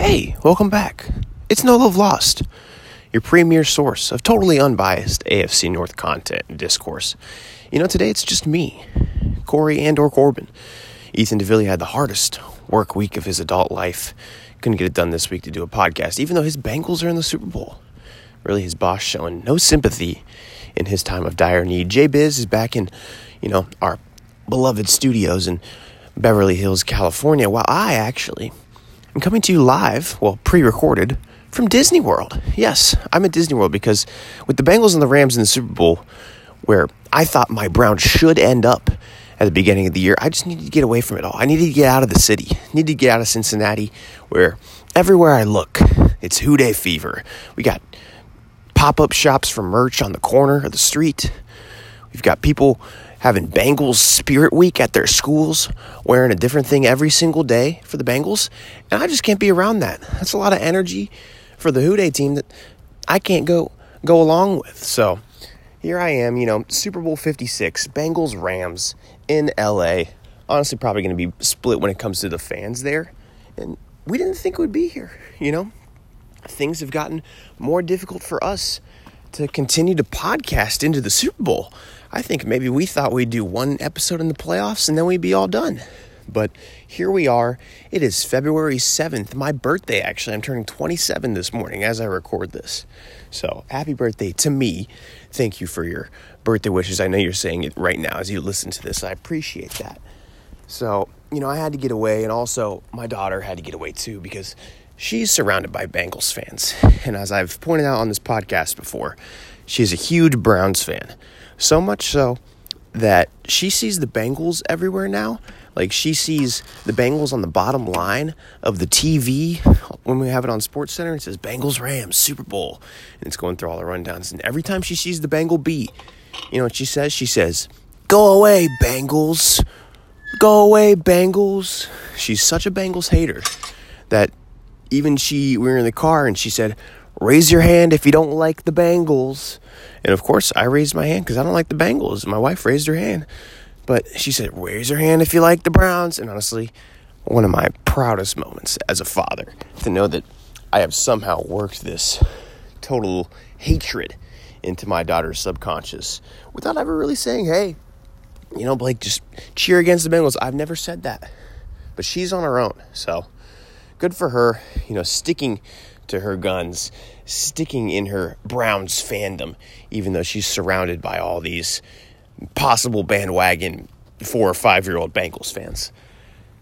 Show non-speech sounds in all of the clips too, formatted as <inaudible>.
Hey, welcome back. It's No Love Lost, your premier source of totally unbiased AFC North content and discourse. You know, today it's just me, Corey and or Corbin. Ethan DeVilly had the hardest work week of his adult life. Couldn't get it done this week to do a podcast, even though his Bengals are in the Super Bowl. Really, his boss showing no sympathy in his time of dire need. Jay Biz is back in, you know, our beloved studios in Beverly Hills, California, while I actually am coming to you live, well, pre recorded, from Disney World. Yes, I'm at Disney World because with the Bengals and the Rams in the Super Bowl, where I thought my Brown should end up at the beginning of the year, I just needed to get away from it all. I needed to get out of the city, I needed to get out of Cincinnati, where everywhere I look, it's Dey fever. We got pop up shops for merch on the corner of the street. We've got people having Bengals Spirit Week at their schools, wearing a different thing every single day for the Bengals. And I just can't be around that. That's a lot of energy for the Who Dey team that I can't go go along with. So here I am, you know, Super Bowl 56, Bengals Rams in LA. Honestly, probably going to be split when it comes to the fans there. And we didn't think we'd be here, you know? Things have gotten more difficult for us to continue to podcast into the Super Bowl. I think maybe we thought we'd do one episode in the playoffs and then we'd be all done. But here we are. It is February 7th, my birthday actually. I'm turning 27 this morning as I record this. So, happy birthday to me. Thank you for your birthday wishes. I know you're saying it right now as you listen to this. I appreciate that. So, you know, I had to get away, and also my daughter had to get away too because she's surrounded by Bengals fans. And as I've pointed out on this podcast before, she's a huge Browns fan. So much so that she sees the Bengals everywhere now. Like she sees the Bengals on the bottom line of the TV when we have it on Sports Center. It says Bengals Rams Super Bowl, and it's going through all the rundowns. And every time she sees the Bengal beat, you know what she says? She says, "Go away, Bengals! Go away, Bengals!" She's such a Bengals hater that even she we were in the car and she said, "Raise your hand if you don't like the Bengals." And of course, I raised my hand because I don't like the Bengals. My wife raised her hand. But she said, raise your hand if you like the Browns. And honestly, one of my proudest moments as a father to know that I have somehow worked this total hatred into my daughter's subconscious without ever really saying, hey, you know, Blake, just cheer against the Bengals. I've never said that. But she's on her own. So good for her, you know, sticking to her guns, sticking in her Browns fandom, even though she's surrounded by all these possible bandwagon four or five year old Bengals fans.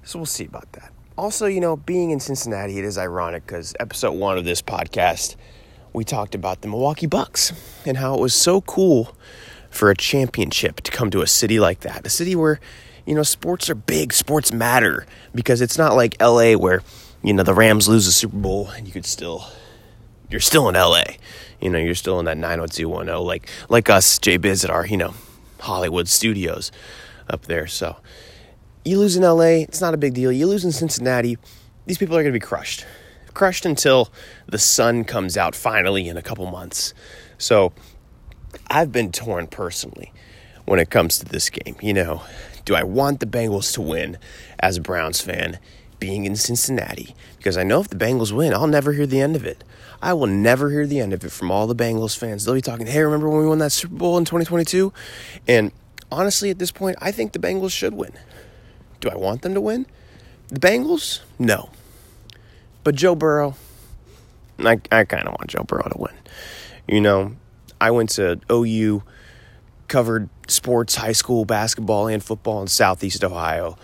So we'll see about that. Also, you know, being in Cincinnati, it is ironic because episode one of this podcast, we talked about the Milwaukee Bucks and how it was so cool for a championship to come to a city like that, a city where, you know, sports are big, sports matter, because it's not like LA where, you know, the Rams lose the Super Bowl and you could still, you're still in LA. You know, you're still in that 90210, like, like us, Jay Biz at our, you know, Hollywood studios up there. So you lose in LA, it's not a big deal. You lose in Cincinnati, these people are going to be crushed. Crushed until the sun comes out finally in a couple months. So I've been torn personally when it comes to this game. You know, do I want the Bengals to win as a Browns fan being in Cincinnati? Because I know if the Bengals win, I'll never hear the end of it. I will never hear the end of it from all the Bengals fans. They'll be talking, hey, remember when we won that Super Bowl in 2022? And honestly, at this point, I think the Bengals should win. Do I want them to win? The Bengals? No. But Joe Burrow, I, I kind of want Joe Burrow to win. You know, I went to OU, covered sports, high school basketball and football in Southeast Ohio.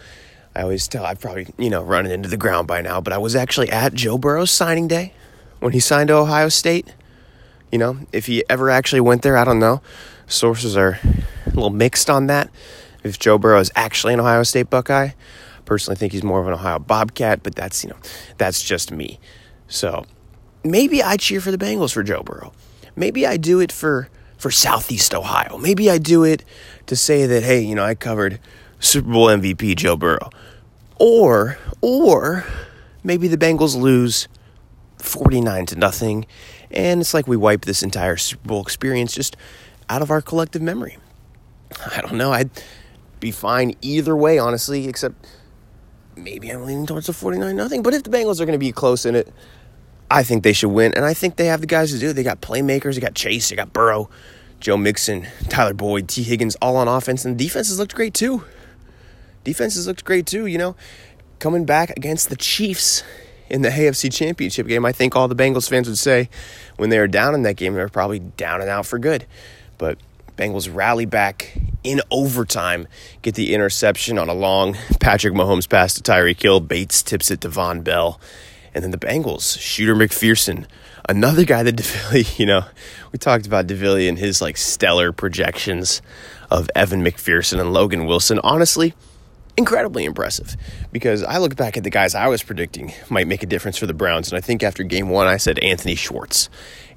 I always tell, I've probably, you know, run it into the ground by now, but I was actually at Joe Burrow's signing day when he signed to Ohio State. You know, if he ever actually went there, I don't know. Sources are a little mixed on that. If Joe Burrow is actually an Ohio State Buckeye, I personally think he's more of an Ohio Bobcat, but that's, you know, that's just me. So maybe I cheer for the Bengals for Joe Burrow. Maybe I do it for for Southeast Ohio. Maybe I do it to say that hey, you know, I covered Super Bowl MVP Joe Burrow. Or or maybe the Bengals lose 49 to nothing and it's like we wipe this entire Super Bowl experience just out of our collective memory. I don't know. I'd be fine either way, honestly, except maybe I'm leaning towards the 49 nothing. But if the Bengals are going to be close in it, I think they should win. And I think they have the guys to do. They got playmakers, they got Chase, they got Burrow, Joe Mixon, Tyler Boyd, Tee Higgins, all on offense. And the defense has looked great too. Defenses looked great too, you know. Coming back against the Chiefs in the AFC Championship game, I think all the Bengals fans would say when they were down in that game, they were probably down and out for good. But Bengals rally back in overtime, get the interception on a long Patrick Mahomes pass to Tyreek Hill. Bates tips it to Vonn Bell. And then the Bengals, Shooter McPherson, another guy that <laughs> DeVilly, you know, we talked about DeVilly and his like stellar projections of Evan McPherson and Logan Wilson. Honestly, incredibly impressive because I look back at the guys I was predicting might make a difference for the Browns. And I think after game one, I said Anthony Schwartz.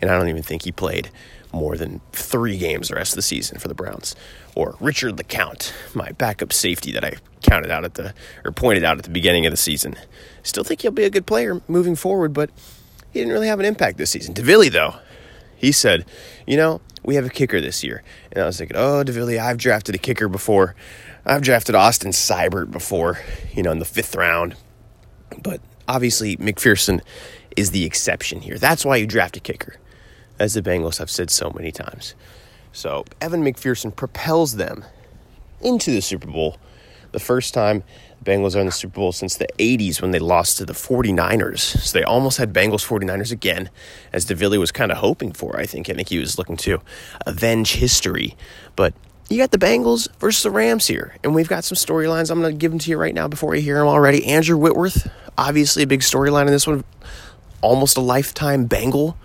And I don't even think he played more than three games the rest of the season for the Browns. Or Richard LeCounte, my backup safety that I counted out at the or pointed out at the beginning of the season. Still think he'll be a good player moving forward, but he didn't really have an impact this season. DeVilly, though, he said, you know, we have a kicker this year. And I was thinking, oh, DeVilly, I've drafted a kicker before. I've drafted Austin Seibert before, you know, in the fifth round. But obviously, McPherson is the exception here. That's why you draft a kicker as the Bengals have said so many times. So Evan McPherson propels them into the Super Bowl. The first time the Bengals are in the Super Bowl since the 80s when they lost to the 49ers. So they almost had Bengals 49ers again, as DeVilly was kind of hoping for, I think. I think he was looking to avenge history. But you got the Bengals versus the Rams here. And we've got some storylines. I'm going to give them to you right now before you hear them already. Andrew Whitworth, obviously a big storyline in this one. Almost a lifetime Bengal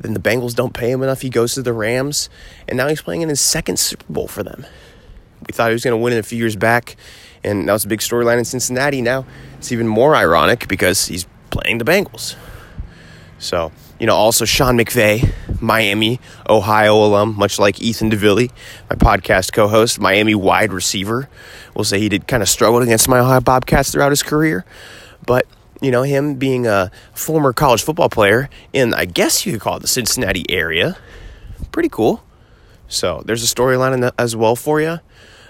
then the Bengals don't pay him enough. He goes to the Rams, and now he's playing in his second Super Bowl for them. We thought he was going to win it a few years back, and that was a big storyline in Cincinnati. Now it's even more ironic because he's playing the Bengals. So, you know, also Sean McVay, Miami, Ohio alum, much like Ethan DeVille, my podcast co host, Miami wide receiver. We'll say he did kind of struggle against my Ohio Bobcats throughout his career, but you know, him being a former college football player in, I guess you could call it the Cincinnati area. Pretty cool. So there's a storyline as well for you.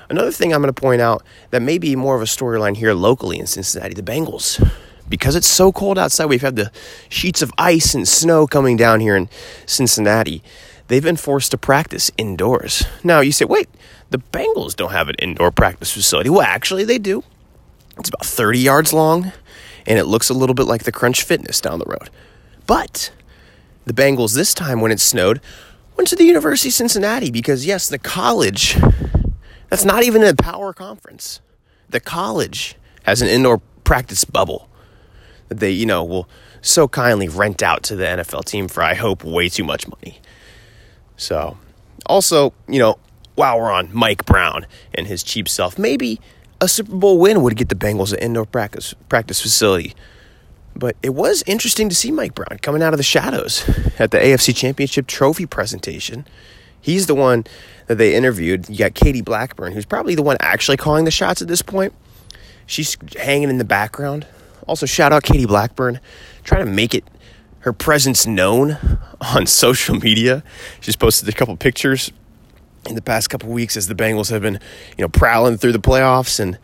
Another thing I'm going to point out that may be more of a storyline here locally in Cincinnati the Bengals. Because it's so cold outside, we've had the sheets of ice and snow coming down here in Cincinnati. They've been forced to practice indoors. Now, you say, wait, the Bengals don't have an indoor practice facility. Well, actually, they do. It's about 30 yards long and it looks a little bit like the Crunch Fitness down the road. But the Bengals this time when it snowed went to the University of Cincinnati because yes, the college that's not even a power conference. The college has an indoor practice bubble they, you know, will so kindly rent out to the NFL team for I hope way too much money. So, also, you know, while we're on Mike Brown and his cheap self, maybe a Super Bowl win would get the Bengals an indoor practice practice facility. But it was interesting to see Mike Brown coming out of the shadows at the AFC Championship trophy presentation. He's the one that they interviewed. You got Katie Blackburn, who's probably the one actually calling the shots at this point. She's hanging in the background. Also, shout out Katie Blackburn, trying to make it her presence known <laughs> on social media. She's posted a couple pictures in the past couple weeks as the Bengals have been, you know, prowling through the playoffs and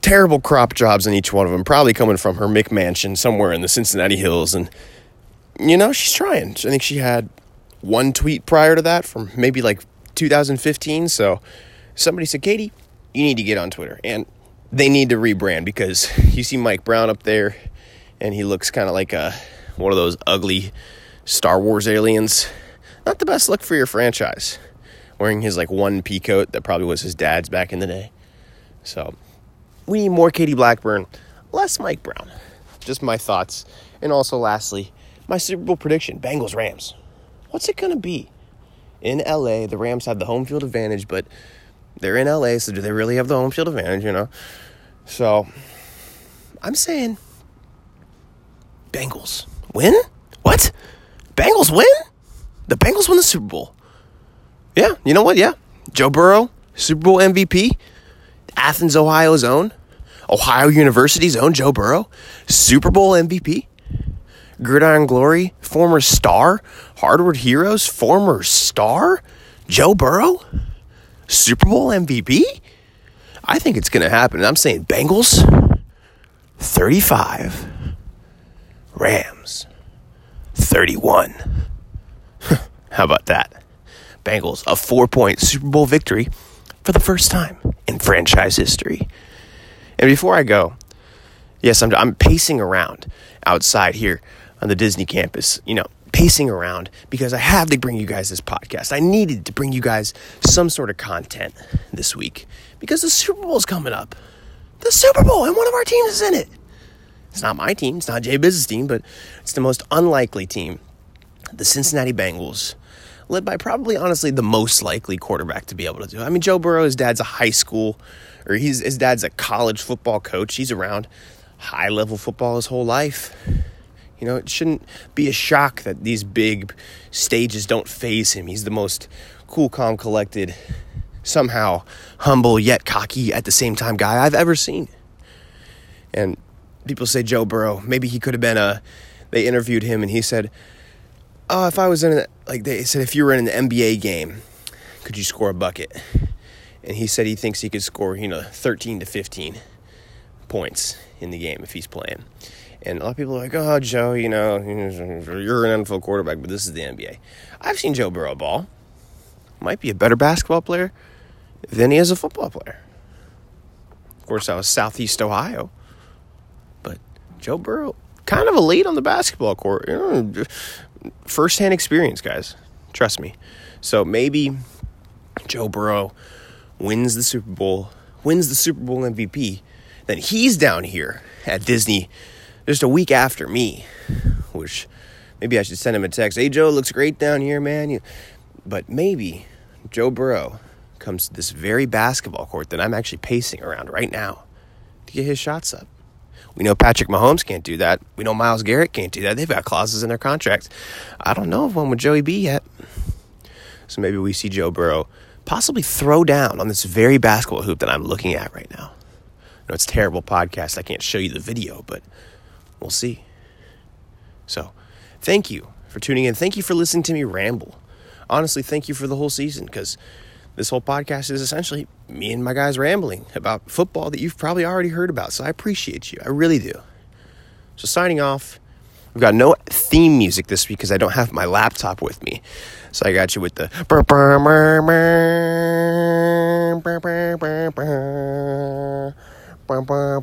terrible crop jobs in each one of them, probably coming from her McMansion somewhere in the Cincinnati Hills. And, you know, she's trying. I think she had one tweet prior to that from maybe like 2015. So somebody said, Katie, you need to get on Twitter. And they need to rebrand because you see Mike Brown up there and he looks kind of like a, one of those ugly Star Wars aliens. Not the best look for your franchise wearing his like one pea coat that probably was his dad's back in the day. So we need more Katie Blackburn, less Mike Brown. Just my thoughts. And also, lastly, my Super Bowl prediction Bengals Rams. What's it to be? In LA, the Rams have the home field advantage, but they're in LA, so do they really have the home field advantage, you know? So I'm saying Bengals win? What? Bengals win? The Bengals win the Super Bowl. Yeah, you know what? Yeah. Joe Burrow, Super Bowl MVP, Athens, Ohio's own, Ohio University's own Joe Burrow, Super Bowl MVP, Gridiron Glory, former star, Hardwood Heroes, former star, Joe Burrow, Super Bowl MVP? I think it's going to happen. And I'm saying Bengals 35. Rams 31. <laughs> How about that? Bengals, a four point Super Bowl victory for the first time in franchise history. And before I go, yes, I'm, I'm pacing around outside here on the Disney campus, you know, pacing around because I have to bring you guys this podcast. I needed to bring you guys some sort of content this week because the Super Bowl is coming up. The Super Bowl, and one of our teams is in it. It's not my team, it's not Jay Biz's team, but it's the most unlikely team. The Cincinnati Bengals, led by probably honestly the most likely quarterback to be able to do. I mean, Joe Burrow, his dad's a high school, or his dad's a college football coach. He's around high level football his whole life. You know, it shouldn't be a shock that these big stages don't phase him. He's the most cool, calm, collected, somehow humble yet cocky at the same time guy I've ever seen. And people say Joe Burrow, maybe he could have been a. They interviewed him and he said, "Oh, if I was in a, like they said, if you were in an NBA game, could you score a bucket?" And he said he thinks he could score, you know, 13 to 15 points in the game if he's playing. And a lot of people are like, oh, Joe, you know, you're an NFL quarterback, but this is the NBA. I've seen Joe Burrow ball. Might be a better basketball player than he is a football player. Of course, I was Southeast Ohio. But Joe Burrow, kind of a lead on the basketball court. First-hand experience, guys. Trust me. So maybe Joe Burrow wins the Super Bowl, wins the Super Bowl MVP, then he's down here at Disney just a week after me, which maybe I should send him a text. Hey, Joe, looks great down here, man. But maybe Joe Burrow comes to this very basketball court that I'm actually pacing around right now to get his shots up. We know Patrick Mahomes can't do that. We know Myles Garrett can't do that. They've got clauses in their contracts. I don't know if one with Joey B yet. So maybe we see Joe Burrow possibly throw down on this very basketball hoop that I'm looking at right now. I know it's terrible podcast. I can't show you the video, but we'll see. So, thank you for tuning in. Thank you for listening to me ramble. Honestly, thank you for the whole season because this whole podcast is essentially me and my guys rambling about football that you've probably already heard about. So I appreciate you. I really do. So signing off. We've got no theme music this week because I don't have my laptop with me. So I got you with the Bum, bum, Bye.